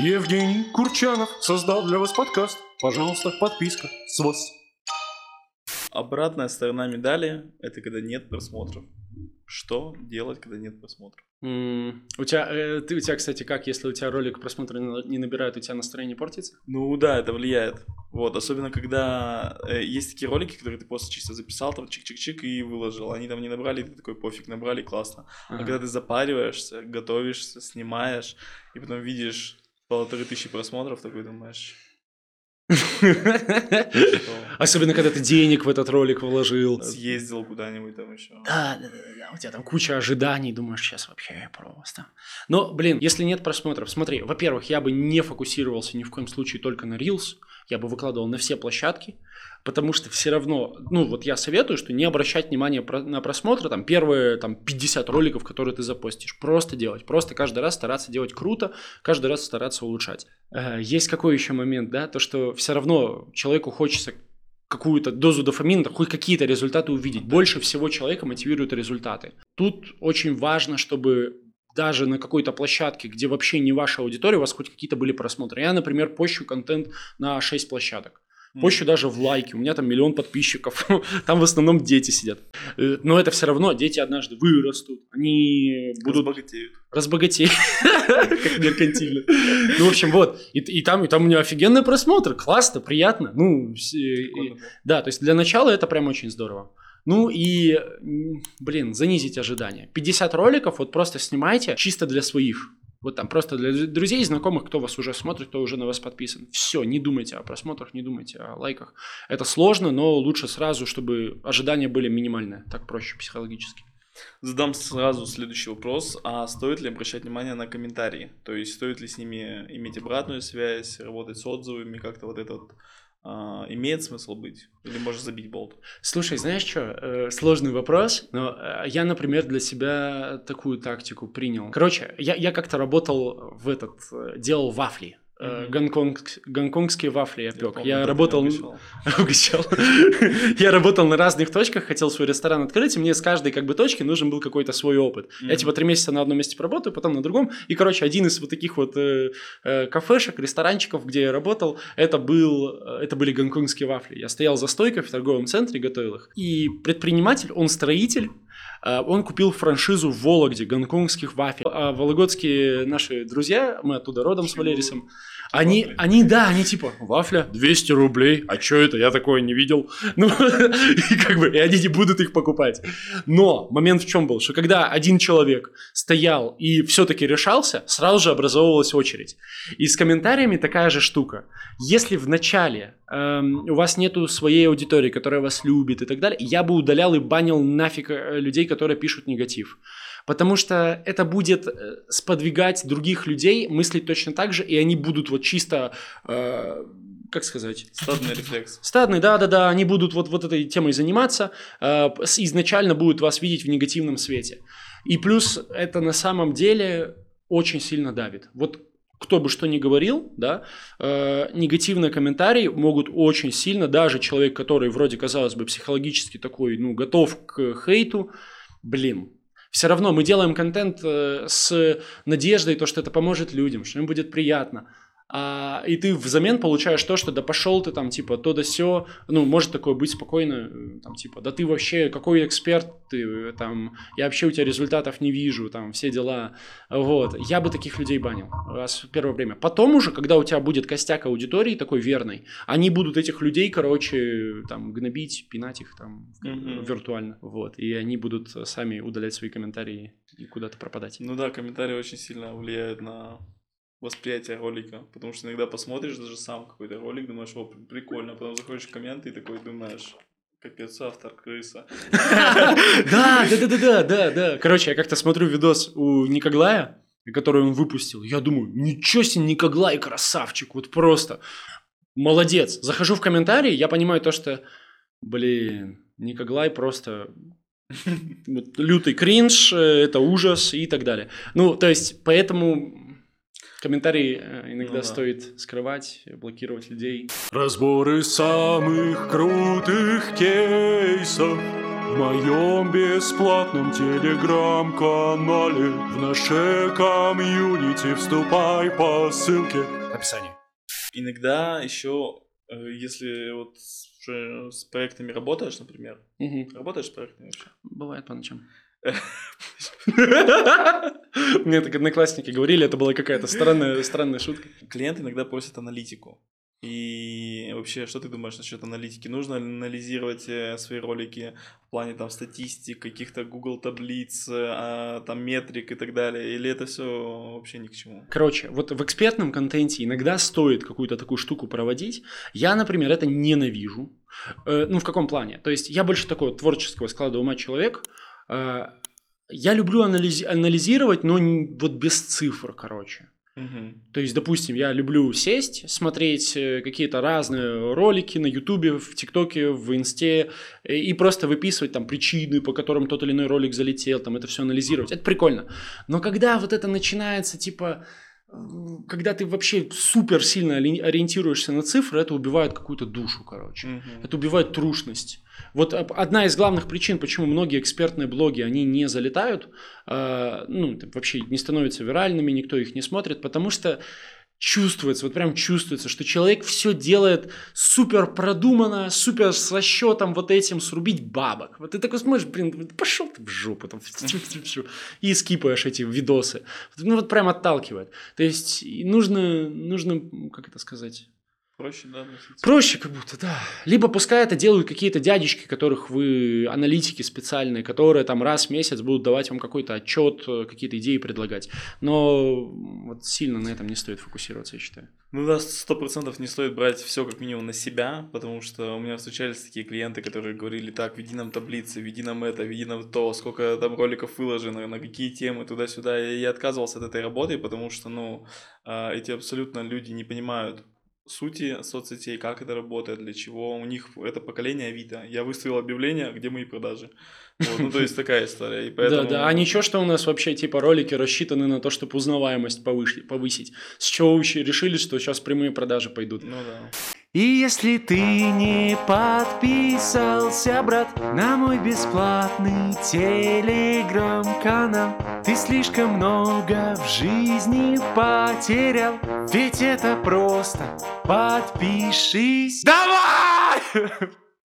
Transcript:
Евгений Курчанов создал для вас подкаст. Пожалуйста, подписка с вас. Обратная сторона медали – это когда нет просмотров. Что делать, когда нет просмотров? М, У тебя, э, ты, у тебя, кстати, как, если у тебя ролик просмотра не не набирает, у тебя настроение портится? Ну да, это влияет. Вот, особенно когда э, есть такие ролики, которые ты просто чисто записал, там чик-чик-чик и выложил. Они там не набрали, ты такой, пофиг, набрали, классно. А Ага. когда ты запариваешься, готовишься, снимаешь, и потом видишь полторы тысячи просмотров, такой думаешь, Особенно, когда ты денег в этот ролик вложил. съездил куда-нибудь там еще. Да, да, да, да, у тебя там куча ожиданий, думаешь, сейчас вообще просто. Но, блин, если нет просмотров, смотри, во-первых, я бы не фокусировался ни в коем случае только на Reels, я бы выкладывал на все площадки, потому что все равно, ну вот я советую, что не обращать внимания на просмотры, там первые там 50 роликов, которые ты запостишь, просто делать, просто каждый раз стараться делать круто, каждый раз стараться улучшать. Э, Есть какой еще момент, да, то, что все равно человеку хочется какую-то дозу дофамина, хоть какие-то результаты увидеть. Больше всего человека мотивируют результаты. Тут очень важно, чтобы даже на какой-то площадке, где вообще не ваша аудитория, у вас хоть какие-то были просмотры. Я, например, пощу контент на 6 площадок. Пощу даже в лайки, у меня там миллион подписчиков, там в основном дети сидят. Э, Но это все равно, дети однажды вырастут, они будут Разбогатеют. разбогатеть, как меркантильно. Ну, в общем, вот, и, там, у меня офигенный просмотр, классно, приятно. Ну, да. да, то есть для начала это прям очень здорово. Ну и, блин, занизить ожидания. 50 роликов вот просто снимайте чисто для своих. Вот там просто для дру- друзей, знакомых, кто вас уже смотрит, кто уже на вас подписан. Все, не думайте о просмотрах, не думайте о лайках. Это сложно, но лучше сразу, чтобы ожидания были минимальные. Так проще психологически. Задам сразу следующий вопрос. А стоит ли обращать внимание на комментарии? То есть стоит ли с ними иметь обратную связь, работать с отзывами, как-то вот это вот а, имеет смысл быть? Или можешь забить болт? Слушай, знаешь что, сложный вопрос, но э, я, например, для себя такую тактику принял. Короче, я, я как-то работал в этот, э, делал вафли. Э. Гонконг, гонконгские вафли я пек. помню, Я, ты работал, угощал. я работал на разных точках, хотел свой ресторан открыть, и мне с каждой как бы точки нужен был какой-то свой опыт. Я типа три месяца на одном месте поработаю, потом на другом. И, короче, один из вот таких вот э, э, кафешек, ресторанчиков, где я работал, это, был, это были гонконгские вафли. Я стоял за стойкой в торговом центре, готовил их. И предприниматель, он строитель, он купил франшизу в Вологде гонконгских вафель. А вологодские наши друзья, мы оттуда родом с Чего? Валерисом, они, Вафли. они, да, они типа, вафля, 200 рублей, а что это, я такое не видел. Ну, и как бы, и они не будут их покупать. Но момент в чем был, что когда один человек стоял и все-таки решался, сразу же образовывалась очередь. И с комментариями такая же штука. Если в начале эм, у вас нету своей аудитории, которая вас любит и так далее, я бы удалял и банил нафиг э, людей, которые пишут негатив. Потому что это будет э, сподвигать других людей мыслить точно так же, и они будут вот чисто, э, как сказать, Стадный рефлекс. Стадные, да-да-да, они будут вот, вот этой темой заниматься, э, изначально будут вас видеть в негативном свете. И плюс это на самом деле очень сильно давит. Вот кто бы что ни говорил, да, э, негативные комментарии могут очень сильно, даже человек, который вроде, казалось бы, психологически такой, ну, готов к хейту, блин, все равно мы делаем контент э, с надеждой, то, что это поможет людям, что им будет приятно. А, и ты взамен получаешь то, что да пошел ты там, типа, то да сё. Ну, может такое быть спокойно, э, там, типа, да ты вообще, какой эксперт ты, там, я вообще у тебя результатов не вижу, там, все дела. Вот. Я бы таких людей банил раз в первое время. Потом уже, когда у тебя будет костяк аудитории такой верный, они будут этих людей, короче, там, гнобить, пинать их там Мгм. виртуально. Вот. И они будут сами удалять свои комментарии и куда-то пропадать. Ну да, комментарии очень сильно влияют на восприятие ролика, потому что иногда посмотришь даже сам какой-то ролик, думаешь, о, при- прикольно, потом заходишь в комменты и такой думаешь, капец, автор, крыса. Да, да, да, да, да, да. Короче, я как-то смотрю видос у Никоглая, который он выпустил. Я думаю, ничего себе, Никоглай, красавчик, вот просто. Молодец. Захожу в комментарии, я понимаю то, что, блин, Никоглай просто лютый кринж, э, это ужас и так далее. Ну, то есть, поэтому комментарии э, иногда Ну да. стоит скрывать, блокировать людей. Разборы самых крутых кейсов в моем бесплатном телеграм-канале В наше комьюнити вступай по ссылке в описании. Иногда еще, э, если вот с, уже с проектами работаешь, например, Мгм. работаешь с проектами вообще? Бывает по ночам. Мне так одноклассники говорили, это была какая-то странная, странная шутка. Клиент иногда просит аналитику. И вообще, что ты думаешь насчет аналитики? Нужно ли анализировать э, свои ролики в плане там статистик, каких-то Google таблиц, э, а, там метрик и так далее? Или это все вообще ни к чему? Короче, вот в экспертном контенте иногда стоит какую-то такую штуку проводить. Я, например, это ненавижу. Э, ну, в каком плане? То есть я больше такого творческого склада ума человек. Э, я люблю анализи- анализировать, но не- вот без цифр, короче. Мгм. То есть, допустим, я люблю сесть, смотреть э, какие-то разные ролики на Ютубе, в ТикТоке, в Инсте э, и просто выписывать там причины, по которым тот или иной ролик залетел, там это все анализировать. Это прикольно. Но когда вот это начинается, типа, когда ты вообще супер сильно ори- ориентируешься на цифры, это убивает какую-то душу, короче. Мгм. Это убивает трушность. Вот одна из главных причин, почему многие экспертные блоги, они не залетают, э, ну, вообще не становятся виральными, никто их не смотрит, потому что чувствуется, вот прям чувствуется, что человек все делает супер продуманно, супер с расчетом вот этим срубить бабок. Вот ты такой смотришь, блин, пошел ты в жопу, там, и скипаешь эти видосы. Ну вот прям отталкивает. То есть нужно, нужно, как это сказать, Проще, да, относиться? Проще как будто, да. Либо пускай это делают какие-то дядечки, которых вы, аналитики специальные, которые там раз в месяц будут давать вам какой-то отчет, э, какие-то идеи предлагать. Но вот сильно на этом не стоит фокусироваться, я считаю. Ну да, сто процентов не стоит брать все как минимум на себя, потому что у меня встречались такие клиенты, которые говорили, так, веди нам таблицы, веди нам это, веди нам то, сколько там роликов выложено, на какие темы, туда-сюда. И я отказывался от этой работы, потому что, ну, а, эти абсолютно люди не понимают сути соцсетей, как это работает, для чего. У них это поколение Авито. Я выставил объявление, где мои продажи. Вот, ну, то есть такая история. И поэтому... Да, да. А ничего, что у нас вообще типа ролики рассчитаны на то, чтобы узнаваемость повыш- повысить. С чего вы еще решили, что сейчас прямые продажи пойдут? Ну да. И если ты не подписался, брат, на мой бесплатный телеграм-канал, ты слишком много в жизни потерял, ведь это просто подпишись. Давай!